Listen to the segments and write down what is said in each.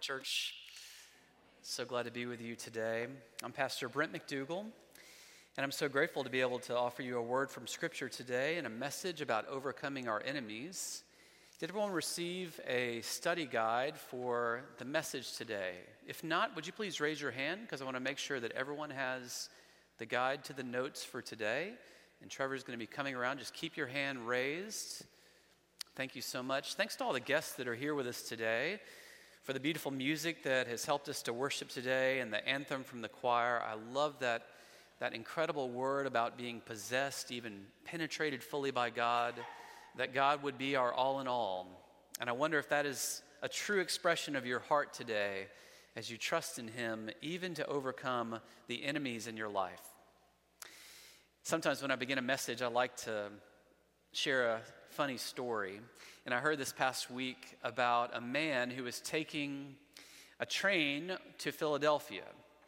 morning, church. So glad to be with you today. I'm Pastor Brent McDougall, and I'm so grateful to be able to offer you a word from Scripture today and a message about overcoming our enemies. Did everyone receive a study guide for the message today? If not, would you please raise your hand because I want to make sure that everyone has the guide to the notes for today. And Trevor's going to be coming around. Just keep your hand raised. Thank you so much. Thanks to all the guests that are here with us today for the beautiful music that has helped us to worship today and the anthem from the choir. I love that, that incredible word about being possessed, even penetrated fully by God, that God would be our all in all. And I wonder if that is a true expression of your heart today as you trust in Him, even to overcome the enemies in your life. Sometimes when I begin a message, I like to share a funny story. And I heard this past week about a man who was taking a train to Philadelphia.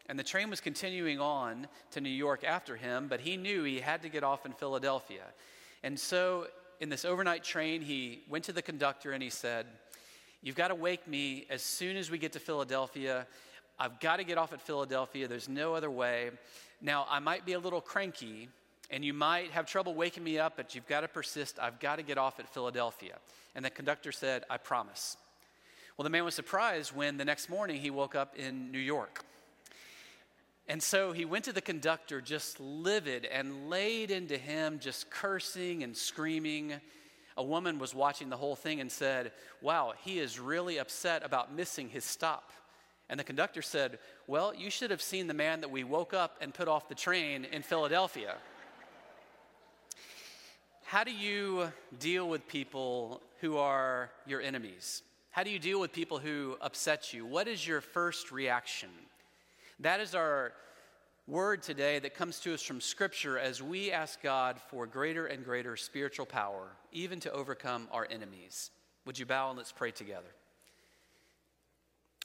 And the train was continuing on to New York after him, but he knew he had to get off in Philadelphia. And so, in this overnight train, he went to the conductor and he said, You've got to wake me as soon as we get to Philadelphia. I've got to get off at Philadelphia. There's no other way. Now, I might be a little cranky, and you might have trouble waking me up, but you've got to persist. I've got to get off at Philadelphia. And the conductor said, I promise. Well, the man was surprised when the next morning he woke up in New York. And so he went to the conductor just livid and laid into him, just cursing and screaming. A woman was watching the whole thing and said, Wow, he is really upset about missing his stop. And the conductor said, Well, you should have seen the man that we woke up and put off the train in Philadelphia. How do you deal with people who are your enemies? How do you deal with people who upset you? What is your first reaction? That is our word today that comes to us from Scripture as we ask God for greater and greater spiritual power, even to overcome our enemies. Would you bow and let's pray together?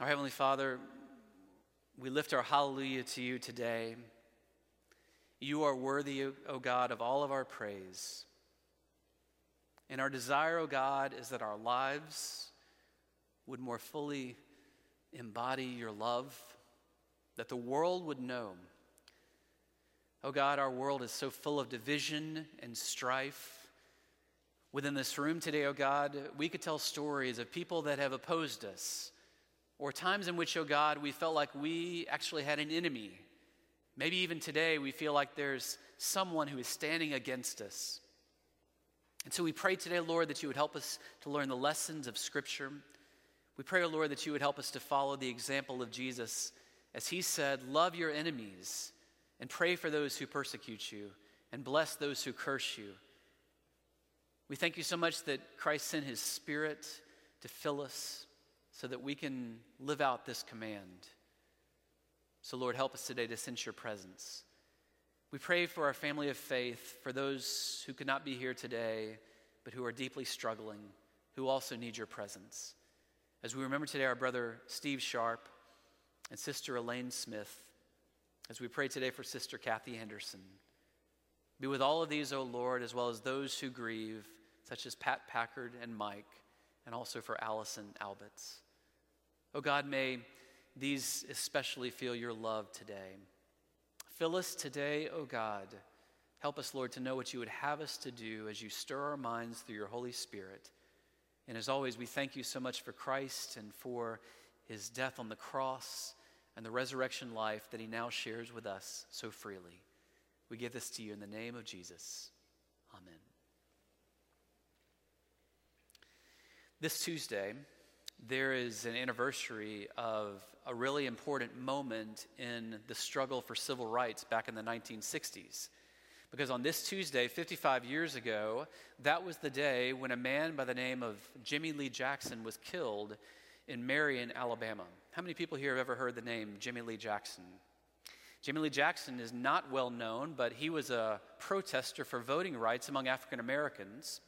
Our Heavenly Father, we lift our hallelujah to you today. You are worthy, O God, of all of our praise. And our desire, O oh God, is that our lives would more fully embody your love, that the world would know. Oh God, our world is so full of division and strife. Within this room today, oh God, we could tell stories of people that have opposed us, or times in which, oh God, we felt like we actually had an enemy. Maybe even today we feel like there's someone who is standing against us. And so we pray today, Lord, that you would help us to learn the lessons of Scripture. We pray, oh Lord, that you would help us to follow the example of Jesus as he said, Love your enemies and pray for those who persecute you and bless those who curse you. We thank you so much that Christ sent his Spirit to fill us so that we can live out this command. So, Lord, help us today to sense your presence. We pray for our family of faith, for those who could not be here today, but who are deeply struggling, who also need your presence. As we remember today our brother Steve Sharp and sister Elaine Smith, as we pray today for sister Kathy Anderson, be with all of these, O Lord, as well as those who grieve, such as Pat Packard and Mike, and also for Allison Albitz. O God, may these especially feel your love today. Fill us today, O God. Help us, Lord, to know what you would have us to do as you stir our minds through your Holy Spirit. And as always, we thank you so much for Christ and for his death on the cross and the resurrection life that he now shares with us so freely. We give this to you in the name of Jesus. Amen. This Tuesday, there is an anniversary of a really important moment in the struggle for civil rights back in the 1960s. Because on this Tuesday, 55 years ago, that was the day when a man by the name of Jimmy Lee Jackson was killed in Marion, Alabama. How many people here have ever heard the name Jimmy Lee Jackson? Jimmy Lee Jackson is not well known, but he was a protester for voting rights among African Americans.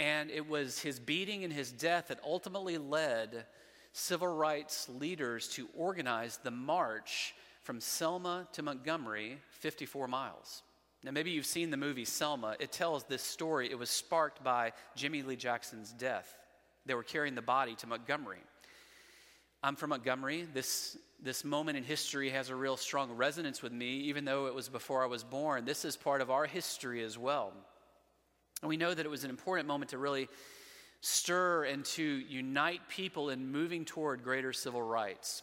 And it was his beating and his death that ultimately led civil rights leaders to organize the march from Selma to Montgomery, 54 miles. Now, maybe you've seen the movie Selma. It tells this story. It was sparked by Jimmy Lee Jackson's death. They were carrying the body to Montgomery. I'm from Montgomery. This, this moment in history has a real strong resonance with me, even though it was before I was born. This is part of our history as well. And we know that it was an important moment to really stir and to unite people in moving toward greater civil rights.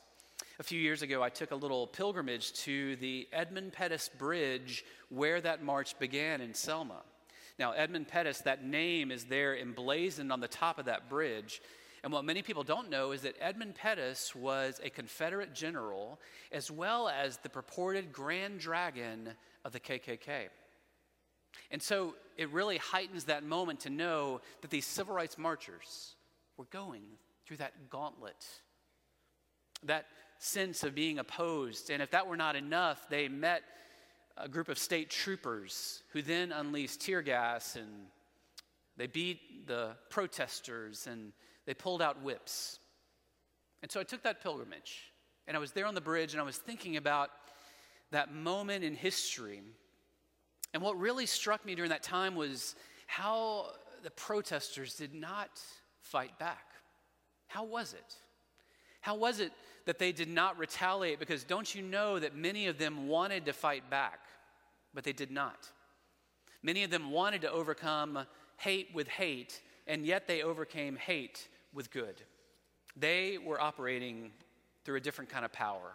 A few years ago, I took a little pilgrimage to the Edmund Pettus Bridge where that march began in Selma. Now, Edmund Pettus, that name is there emblazoned on the top of that bridge. And what many people don't know is that Edmund Pettus was a Confederate general as well as the purported grand dragon of the KKK. And so it really heightens that moment to know that these civil rights marchers were going through that gauntlet, that sense of being opposed. And if that were not enough, they met a group of state troopers who then unleashed tear gas and they beat the protesters and they pulled out whips. And so I took that pilgrimage and I was there on the bridge and I was thinking about that moment in history. And what really struck me during that time was how the protesters did not fight back. How was it? How was it that they did not retaliate? Because don't you know that many of them wanted to fight back, but they did not? Many of them wanted to overcome hate with hate, and yet they overcame hate with good. They were operating through a different kind of power.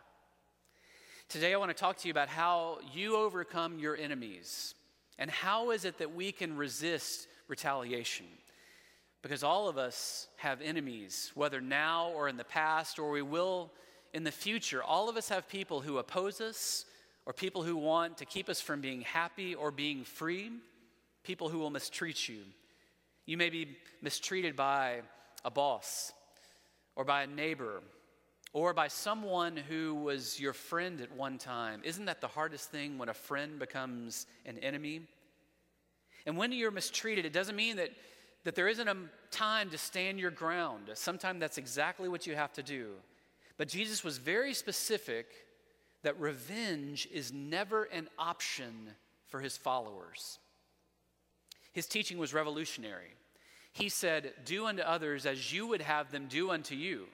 Today, I want to talk to you about how you overcome your enemies and how is it that we can resist retaliation. Because all of us have enemies, whether now or in the past, or we will in the future. All of us have people who oppose us, or people who want to keep us from being happy or being free, people who will mistreat you. You may be mistreated by a boss, or by a neighbor, or by someone who was your friend at one time. Isn't that the hardest thing when a friend becomes an enemy? And when you're mistreated, it doesn't mean that that there isn't a time to stand your ground. Sometimes that's exactly what you have to do. But Jesus was very specific that revenge is never an option for his followers. His teaching was revolutionary. He said, Do unto others as you would have them do unto you.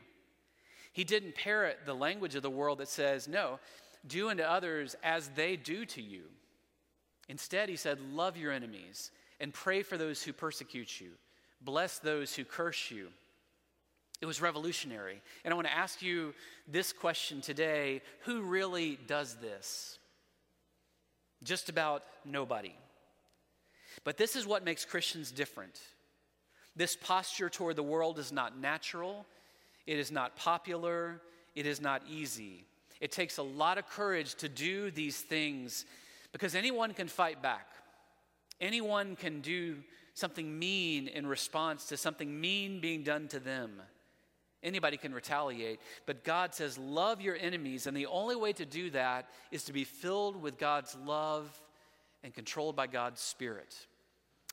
He didn't parrot the language of the world that says, No, do unto others as they do to you. Instead, he said, Love your enemies and pray for those who persecute you. Bless those who curse you. It was revolutionary. And I want to ask you this question today who really does this? Just about nobody. But this is what makes Christians different. This posture toward the world is not natural, it is not popular, it is not easy. It takes a lot of courage to do these things because anyone can fight back. Anyone can do something mean in response to something mean being done to them. Anybody can retaliate, but God says, Love your enemies. And the only way to do that is to be filled with God's love and controlled by God's Spirit.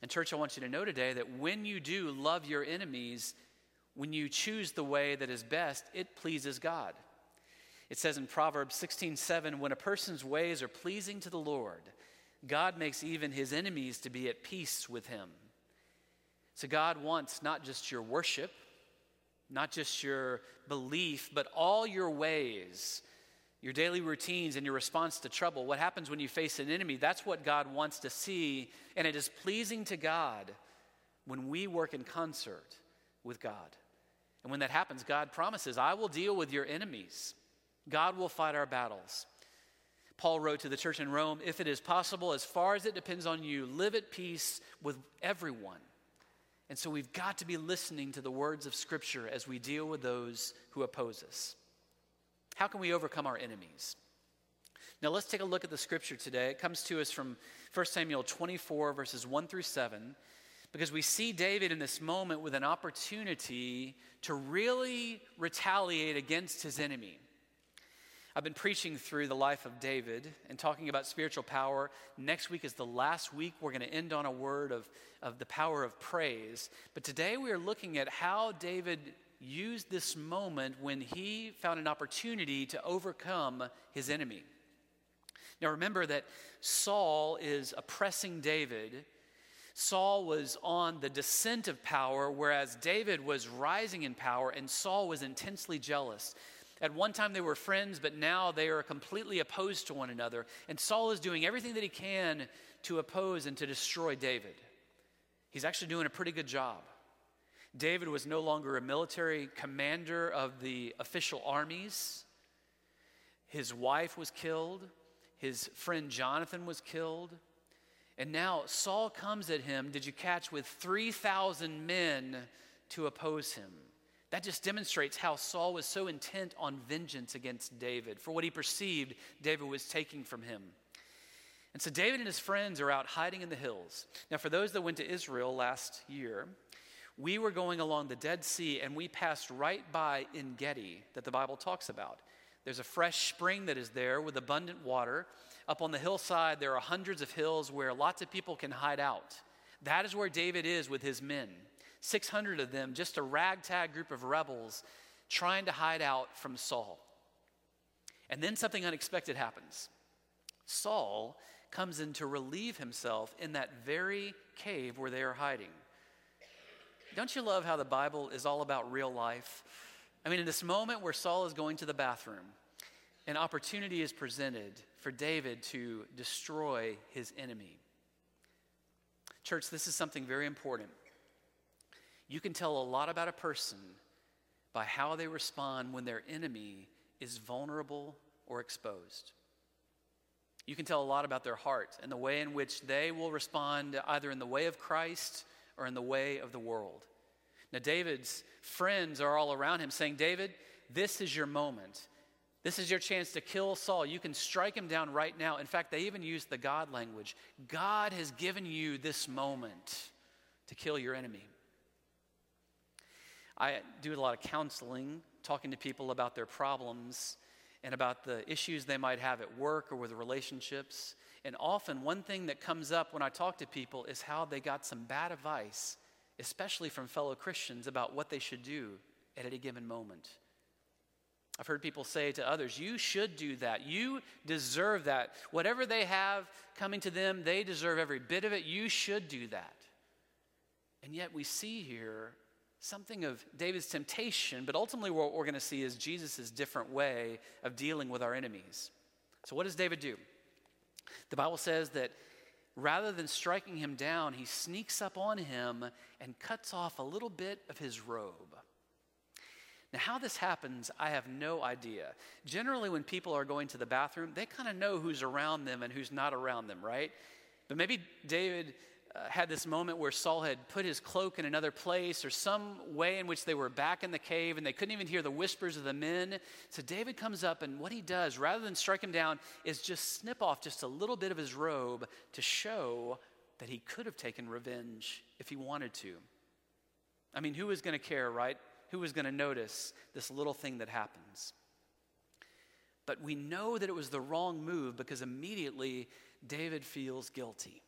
And, church, I want you to know today that when you do love your enemies, when you choose the way that is best, it pleases God. It says in Proverbs 16 7, when a person's ways are pleasing to the Lord, God makes even his enemies to be at peace with him. So God wants not just your worship, not just your belief, but all your ways, your daily routines, and your response to trouble. What happens when you face an enemy? That's what God wants to see, and it is pleasing to God when we work in concert with God. And when that happens, God promises, I will deal with your enemies. God will fight our battles. Paul wrote to the church in Rome if it is possible, as far as it depends on you, live at peace with everyone. And so we've got to be listening to the words of Scripture as we deal with those who oppose us. How can we overcome our enemies? Now let's take a look at the Scripture today. It comes to us from 1 Samuel 24, verses 1 through 7, because we see David in this moment with an opportunity to really retaliate against his enemy. I've been preaching through the life of David and talking about spiritual power. Next week is the last week. We're going to end on a word of, of the power of praise. But today we are looking at how David used this moment when he found an opportunity to overcome his enemy. Now remember that Saul is oppressing David Saul was on the descent of power, whereas David was rising in power, and Saul was intensely jealous. At one time they were friends, but now they are completely opposed to one another. And Saul is doing everything that he can to oppose and to destroy David. He's actually doing a pretty good job. David was no longer a military commander of the official armies. His wife was killed. His friend Jonathan was killed. And now Saul comes at him, did you catch, with 3,000 men to oppose him. That just demonstrates how Saul was so intent on vengeance against David for what he perceived David was taking from him. And so David and his friends are out hiding in the hills. Now, for those that went to Israel last year, we were going along the Dead Sea and we passed right by En Gedi that the Bible talks about. There's a fresh spring that is there with abundant water. Up on the hillside, there are hundreds of hills where lots of people can hide out. That is where David is with his men 600 of them, just a ragtag group of rebels trying to hide out from Saul. And then something unexpected happens. Saul comes in to relieve himself in that very cave where they are hiding. Don't you love how the Bible is all about real life? I mean, in this moment where Saul is going to the bathroom, an opportunity is presented for David to destroy his enemy. Church, this is something very important. You can tell a lot about a person by how they respond when their enemy is vulnerable or exposed. You can tell a lot about their heart and the way in which they will respond either in the way of Christ or in the way of the world. Now, David's friends are all around him saying, David, this is your moment. This is your chance to kill Saul. You can strike him down right now. In fact, they even use the God language. God has given you this moment to kill your enemy. I do a lot of counseling, talking to people about their problems and about the issues they might have at work or with relationships. And often, one thing that comes up when I talk to people is how they got some bad advice, especially from fellow Christians, about what they should do at any given moment. I've heard people say to others, You should do that. You deserve that. Whatever they have coming to them, they deserve every bit of it. You should do that. And yet we see here something of David's temptation, but ultimately what we're going to see is Jesus' different way of dealing with our enemies. So, what does David do? The Bible says that rather than striking him down, he sneaks up on him and cuts off a little bit of his robe. Now, how this happens, I have no idea. Generally, when people are going to the bathroom, they kind of know who's around them and who's not around them, right? But maybe David uh, had this moment where Saul had put his cloak in another place or some way in which they were back in the cave and they couldn't even hear the whispers of the men. So David comes up and what he does, rather than strike him down, is just snip off just a little bit of his robe to show that he could have taken revenge if he wanted to. I mean, who is going to care, right? Who was going to notice this little thing that happens? But we know that it was the wrong move because immediately David feels guilty.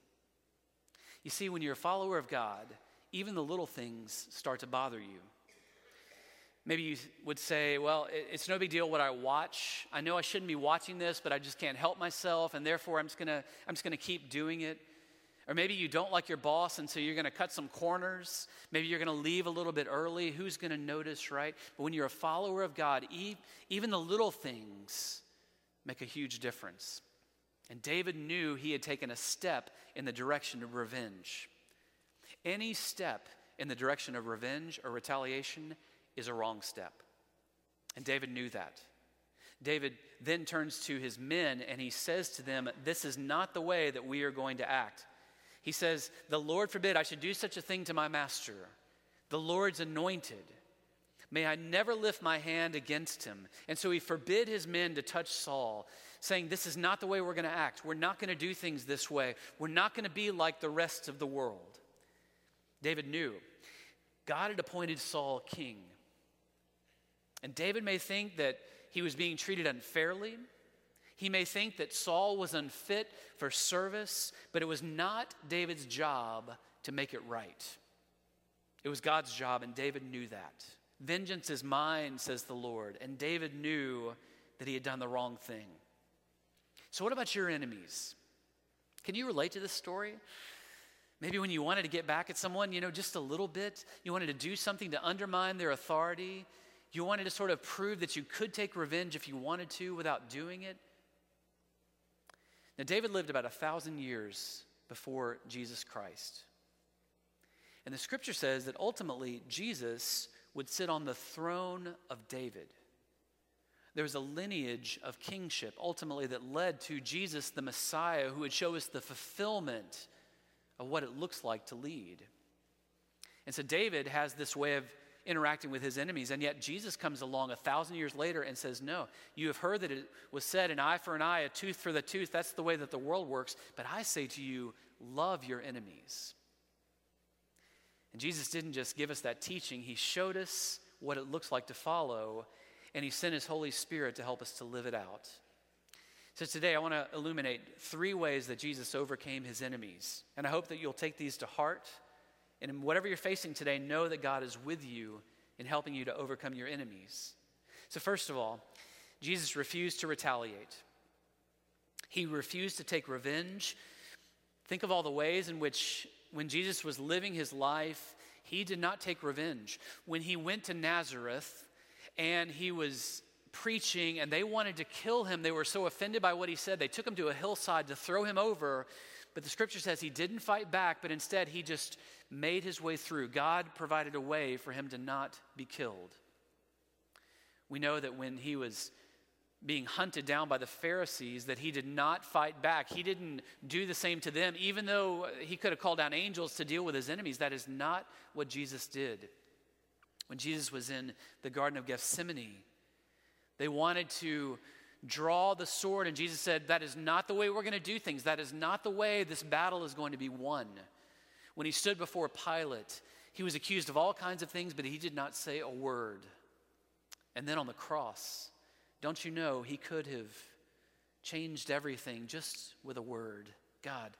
You see, when you're a follower of God, even the little things start to bother you. Maybe you would say, well, it's no big deal what I watch. I know I shouldn't be watching this, but I just can't help myself, and therefore I'm just gonna, I'm just gonna keep doing it. Or maybe you don't like your boss, and so you're going to cut some corners. Maybe you're going to leave a little bit early. Who's going to notice, right? But when you're a follower of God, even the little things make a huge difference. And David knew he had taken a step in the direction of revenge. Any step in the direction of revenge or retaliation is a wrong step. And David knew that. David then turns to his men and he says to them, This is not the way that we are going to act. He says, The Lord forbid I should do such a thing to my master, the Lord's anointed. May I never lift my hand against him. And so he forbid his men to touch Saul, saying, This is not the way we're going to act. We're not going to do things this way. We're not going to be like the rest of the world. David knew God had appointed Saul king. And David may think that he was being treated unfairly he may think that Saul was unfit for service, but it was not David's job to make it right. It was God's job, and David knew that. Vengeance is mine, says the Lord. And David knew that he had done the wrong thing. So, what about your enemies? Can you relate to this story? Maybe when you wanted to get back at someone, you know, just a little bit, you wanted to do something to undermine their authority. You wanted to sort of prove that you could take revenge if you wanted to without doing it. Now, David lived about a thousand years before Jesus Christ. And the scripture says that ultimately Jesus would sit on the throne of David. There was a lineage of kingship ultimately that led to Jesus, the Messiah, who would show us the fulfillment of what it looks like to lead. And so David has this way of interacting with his enemies, and yet Jesus comes along a thousand years later and says, No, you have heard that it was said, an eye for an eye, a tooth for the tooth. That's the way that the world works. But I say to you, love your enemies. And Jesus didn't just give us that teaching, He showed us what it looks like to follow, and He sent His Holy Spirit to help us to live it out. So today I want to illuminate three ways that Jesus overcame his enemies. And I hope that you'll take these to heart. And in whatever you're facing today, know that God is with you in helping you to overcome your enemies. So, first of all, Jesus refused to retaliate. He refused to take revenge. Think of all the ways in which, when Jesus was living his life, he did not take revenge. When he went to Nazareth and he was preaching and they wanted to kill him. They were so offended by what he said, they took him to a hillside to throw him over. But the scripture says he didn't fight back, but instead he just made his way through. God provided a way for him to not be killed. We know that when he was being hunted down by the Pharisees that he did not fight back. He didn't do the same to them, even though he could have called down angels to deal with his enemies. That is not what Jesus did. When Jesus was in the Garden of Gethsemane, they wanted to draw the sword, and Jesus said, That is not the way we're going to do things. That is not the way this battle is going to be won. When he stood before Pilate, he was accused of all kinds of things, but he did not say a word. And then on the cross, don't you know, he could have changed everything just with a word God,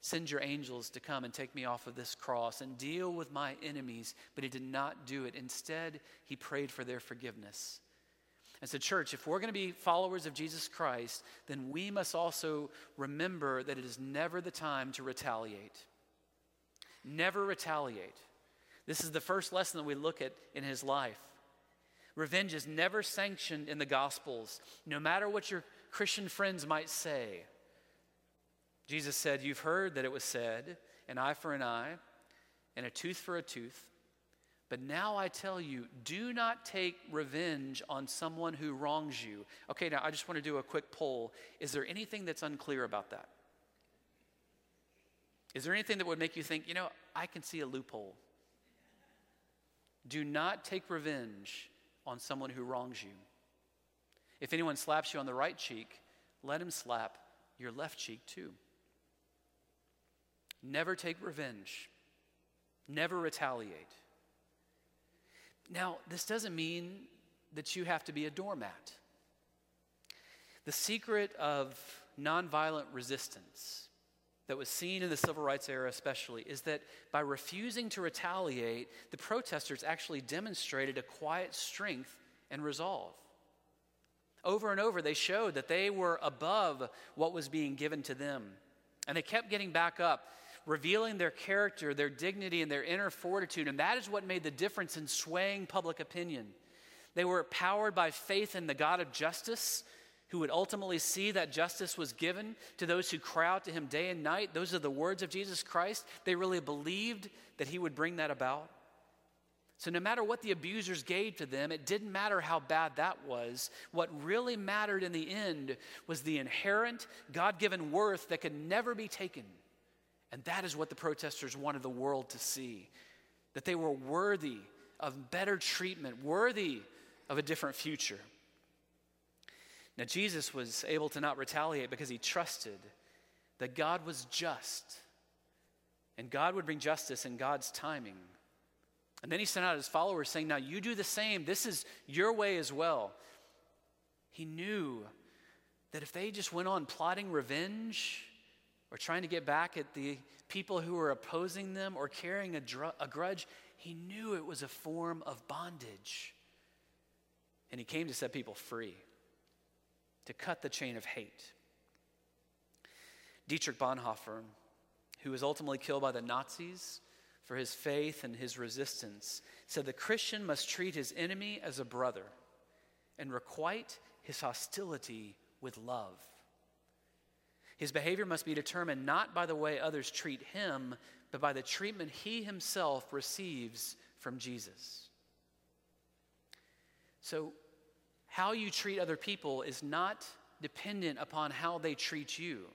send your angels to come and take me off of this cross and deal with my enemies. But he did not do it. Instead, he prayed for their forgiveness. And so, church, if we're going to be followers of Jesus Christ, then we must also remember that it is never the time to retaliate. Never retaliate. This is the first lesson that we look at in his life. Revenge is never sanctioned in the Gospels, no matter what your Christian friends might say. Jesus said, You've heard that it was said, an eye for an eye, and a tooth for a tooth. But now I tell you, do not take revenge on someone who wrongs you. Okay, now I just want to do a quick poll. Is there anything that's unclear about that? Is there anything that would make you think, you know, I can see a loophole? Do not take revenge on someone who wrongs you. If anyone slaps you on the right cheek, let him slap your left cheek too. Never take revenge, never retaliate. Now, this doesn't mean that you have to be a doormat. The secret of nonviolent resistance that was seen in the civil rights era, especially, is that by refusing to retaliate, the protesters actually demonstrated a quiet strength and resolve. Over and over, they showed that they were above what was being given to them. And they kept getting back up revealing their character, their dignity, and their inner fortitude. And that is what made the difference in swaying public opinion. They were powered by faith in the God of justice, who would ultimately see that justice was given to those who cry out to him day and night. Those are the words of Jesus Christ. They really believed that he would bring that about. So, no matter what the abusers gave to them, it didn't matter how bad that was. What really mattered in the end was the inherent, God given worth that could never be taken. And that is what the protesters wanted the world to see that they were worthy of better treatment, worthy of a different future. Now, Jesus was able to not retaliate because he trusted that God was just and God would bring justice in God's timing. And then he sent out his followers saying, Now you do the same. This is your way as well. He knew that if they just went on plotting revenge, or trying to get back at the people who were opposing them or carrying a, dr- a grudge, he knew it was a form of bondage. And he came to set people free, to cut the chain of hate. Dietrich Bonhoeffer, who was ultimately killed by the Nazis for his faith and his resistance, said the Christian must treat his enemy as a brother and requite his hostility with love. His behavior must be determined not by the way others treat him, but by the treatment he himself receives from Jesus. So, how you treat other people is not dependent upon how they treat you.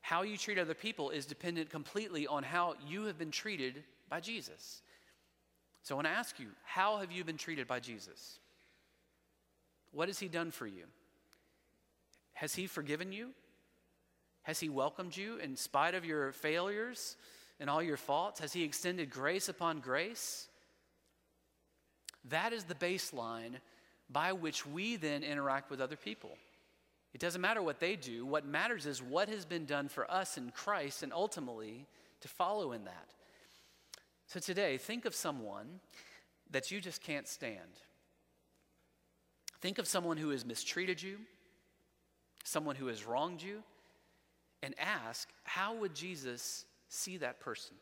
How you treat other people is dependent completely on how you have been treated by Jesus. So I want to ask you, how have you been treated by Jesus? What has he done for you? Has he forgiven you? Has he welcomed you in spite of your failures and all your faults? Has he extended grace upon grace? That is the baseline by which we then interact with other people. It doesn't matter what they do. What matters is what has been done for us in Christ and ultimately to follow in that. So today, think of someone that you just can't stand. Think of someone who has mistreated you, someone who has wronged you, and ask, how would Jesus see that person?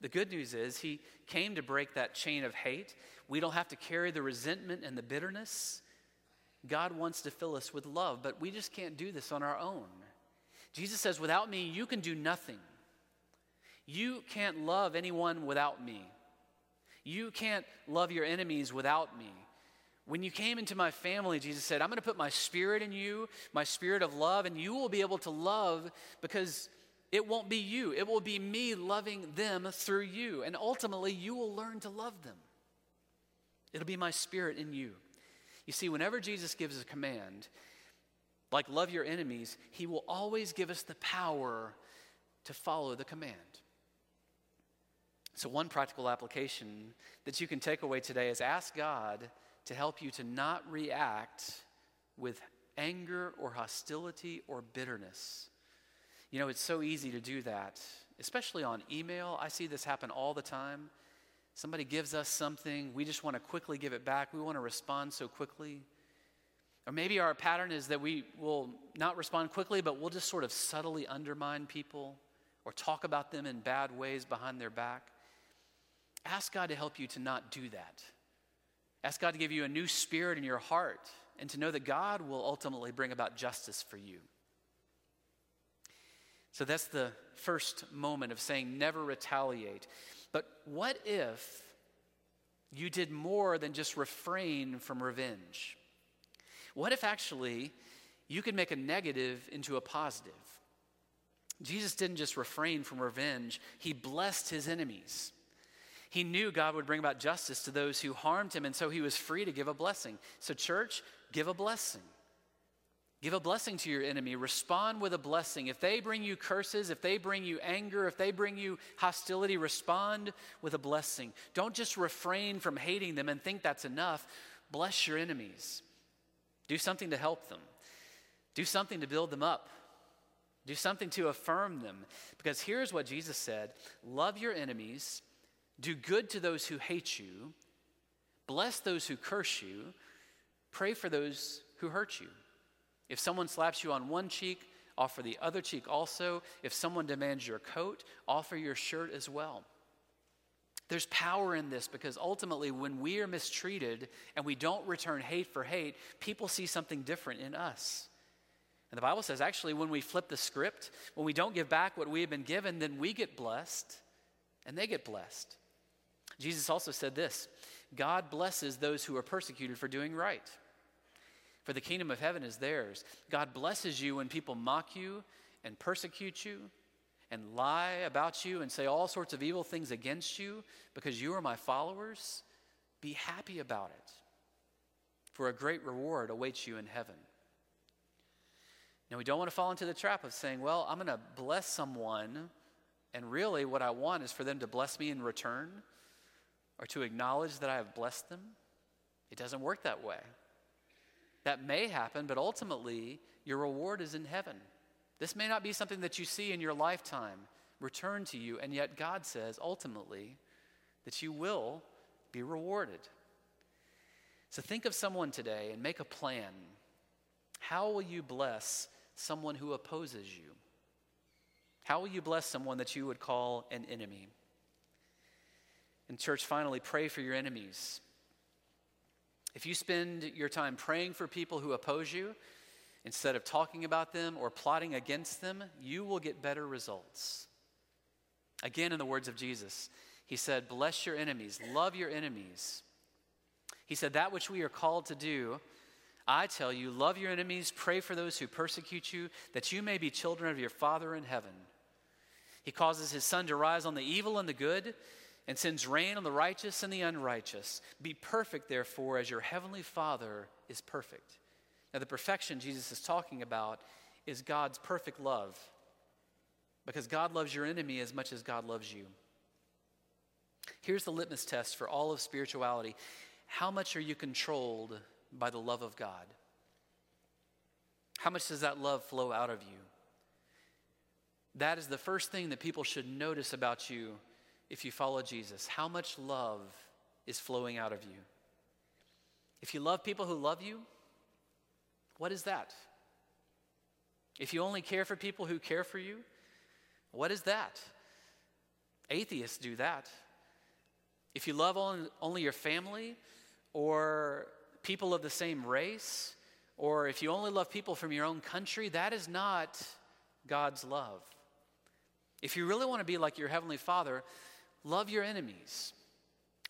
The good news is, he came to break that chain of hate. We don't have to carry the resentment and the bitterness. God wants to fill us with love, but we just can't do this on our own. Jesus says, Without me, you can do nothing. You can't love anyone without me. You can't love your enemies without me. When you came into my family, Jesus said, I'm going to put my spirit in you, my spirit of love, and you will be able to love because it won't be you. It will be me loving them through you. And ultimately, you will learn to love them. It'll be my spirit in you. You see, whenever Jesus gives a command, like love your enemies, he will always give us the power to follow the command. So, one practical application that you can take away today is ask God to help you to not react with anger or hostility or bitterness. You know, it's so easy to do that, especially on email. I see this happen all the time. Somebody gives us something, we just want to quickly give it back. We want to respond so quickly. Or maybe our pattern is that we will not respond quickly, but we'll just sort of subtly undermine people or talk about them in bad ways behind their back. Ask God to help you to not do that. Ask God to give you a new spirit in your heart and to know that God will ultimately bring about justice for you. So that's the first moment of saying never retaliate. But what if you did more than just refrain from revenge? What if actually you could make a negative into a positive? Jesus didn't just refrain from revenge, he blessed his enemies. He knew God would bring about justice to those who harmed him, and so he was free to give a blessing. So, church, give a blessing. Give a blessing to your enemy. Respond with a blessing. If they bring you curses, if they bring you anger, if they bring you hostility, respond with a blessing. Don't just refrain from hating them and think that's enough. Bless your enemies. Do something to help them, do something to build them up. Do something to affirm them. Because here's what Jesus said Love your enemies, do good to those who hate you, bless those who curse you, pray for those who hurt you. If someone slaps you on one cheek, offer the other cheek also. If someone demands your coat, offer your shirt as well. There's power in this because ultimately, when we are mistreated and we don't return hate for hate, people see something different in us. And the Bible says actually, when we flip the script, when we don't give back what we have been given, then we get blessed and they get blessed. Jesus also said this God blesses those who are persecuted for doing right, for the kingdom of heaven is theirs. God blesses you when people mock you and persecute you and lie about you and say all sorts of evil things against you because you are my followers. Be happy about it, for a great reward awaits you in heaven. Now, we don't want to fall into the trap of saying, well, I'm going to bless someone, and really what I want is for them to bless me in return or to acknowledge that I have blessed them. It doesn't work that way. That may happen, but ultimately, your reward is in heaven. This may not be something that you see in your lifetime return to you, and yet God says ultimately that you will be rewarded. So think of someone today and make a plan. How will you bless someone who opposes you? How will you bless someone that you would call an enemy? And, church, finally, pray for your enemies. If you spend your time praying for people who oppose you, instead of talking about them or plotting against them, you will get better results. Again, in the words of Jesus, he said, Bless your enemies, love your enemies. He said, That which we are called to do, I tell you, love your enemies, pray for those who persecute you, that you may be children of your Father in heaven. He causes his sun to rise on the evil and the good, and sends rain on the righteous and the unrighteous. Be perfect, therefore, as your heavenly Father is perfect. Now, the perfection Jesus is talking about is God's perfect love, because God loves your enemy as much as God loves you. Here's the litmus test for all of spirituality How much are you controlled by the love of God? How much does that love flow out of you? That is the first thing that people should notice about you if you follow Jesus. How much love is flowing out of you? If you love people who love you, what is that? If you only care for people who care for you, what is that? Atheists do that. If you love only your family or people of the same race, or if you only love people from your own country, that is not God's love. If you really want to be like your Heavenly Father, love your enemies,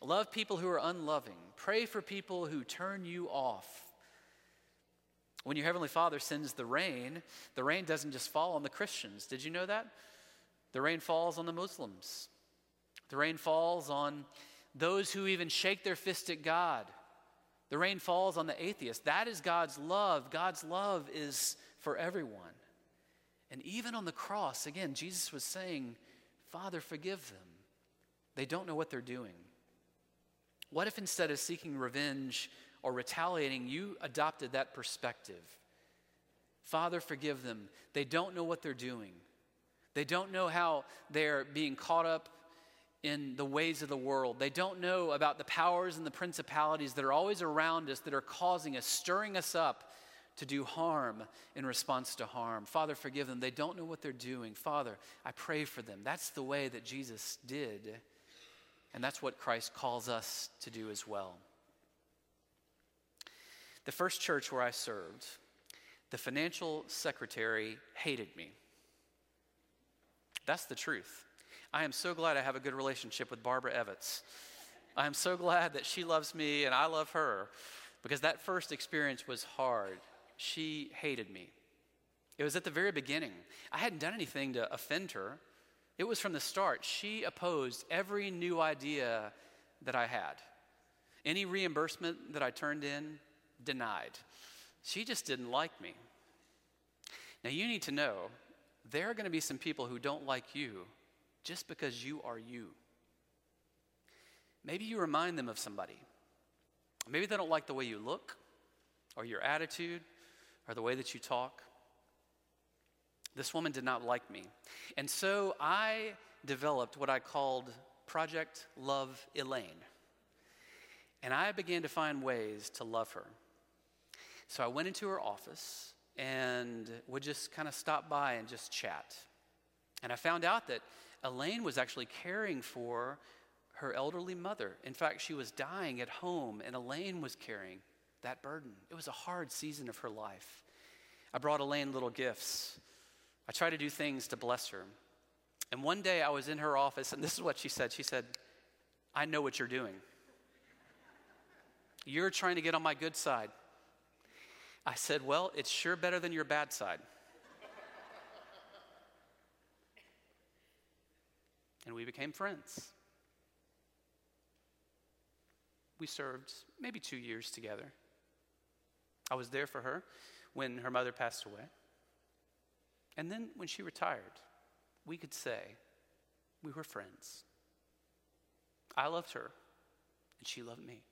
love people who are unloving, pray for people who turn you off. When your Heavenly Father sends the rain, the rain doesn't just fall on the Christians. Did you know that? The rain falls on the Muslims. The rain falls on those who even shake their fist at God. The rain falls on the atheist. That is God's love. God's love is for everyone. And even on the cross, again, Jesus was saying, Father, forgive them. They don't know what they're doing. What if instead of seeking revenge or retaliating, you adopted that perspective? Father, forgive them. They don't know what they're doing. They don't know how they're being caught up in the ways of the world. They don't know about the powers and the principalities that are always around us that are causing us, stirring us up to do harm in response to harm. Father, forgive them. They don't know what they're doing. Father, I pray for them. That's the way that Jesus did, and that's what Christ calls us to do as well. The first church where I served, the financial secretary hated me. That's the truth. I am so glad I have a good relationship with Barbara Evans. I am so glad that she loves me and I love her because that first experience was hard she hated me. It was at the very beginning. I hadn't done anything to offend her. It was from the start. She opposed every new idea that I had. Any reimbursement that I turned in, denied. She just didn't like me. Now, you need to know there are going to be some people who don't like you just because you are you. Maybe you remind them of somebody. Maybe they don't like the way you look or your attitude or the way that you talk. This woman did not like me. And so I developed what I called Project Love Elaine. And I began to find ways to love her. So I went into her office and would just kind of stop by and just chat. And I found out that Elaine was actually caring for her elderly mother. In fact, she was dying at home, and Elaine was carrying that burden. It was a hard season of her life. I brought Elaine little gifts. I try to do things to bless her. And one day I was in her office, and this is what she said. She said, I know what you're doing. You're trying to get on my good side. I said, Well, it's sure better than your bad side. and we became friends. We served maybe two years together. I was there for her when her mother passed away. And then when she retired, we could say we were friends. I loved her, and she loved me.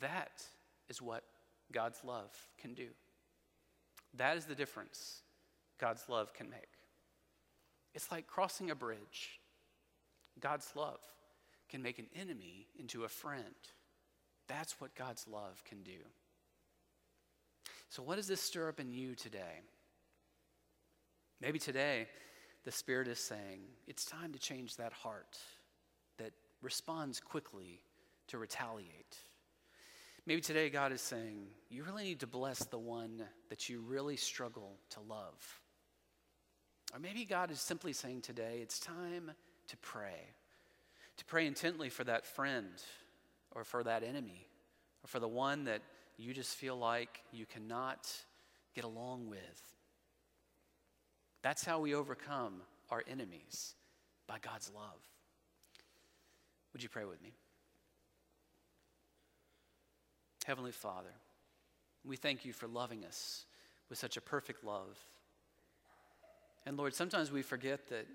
That is what God's love can do. That is the difference God's love can make. It's like crossing a bridge. God's love can make an enemy into a friend. That's what God's love can do. So, what does this stir up in you today? Maybe today the Spirit is saying it's time to change that heart that responds quickly to retaliate. Maybe today God is saying you really need to bless the one that you really struggle to love. Or maybe God is simply saying today it's time to pray, to pray intently for that friend or for that enemy or for the one that you just feel like you cannot get along with. That's how we overcome our enemies by God's love. Would you pray with me? Heavenly Father, we thank you for loving us with such a perfect love. And Lord, sometimes we forget that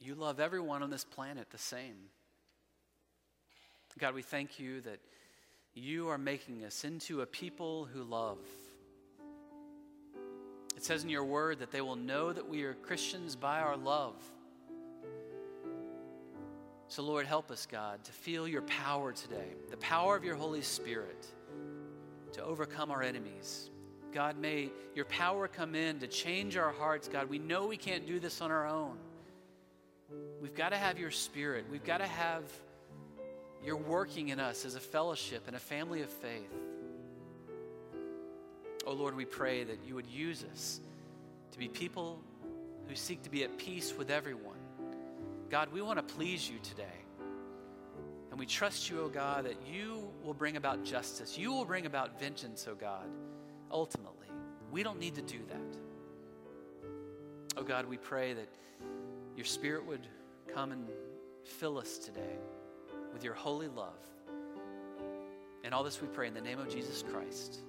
you love everyone on this planet the same. God, we thank you that you are making us into a people who love. It says in your word that they will know that we are Christians by our love. So, Lord, help us, God, to feel your power today, the power of your Holy Spirit to overcome our enemies. God, may your power come in to change our hearts. God, we know we can't do this on our own. We've got to have your spirit. We've got to have your working in us as a fellowship and a family of faith. Oh Lord, we pray that you would use us to be people who seek to be at peace with everyone. God, we want to please you today. And we trust you, O oh God, that you will bring about justice. You will bring about vengeance, O oh God, ultimately. We don't need to do that. Oh God, we pray that your Spirit would come and fill us today with your holy love. And all this we pray in the name of Jesus Christ.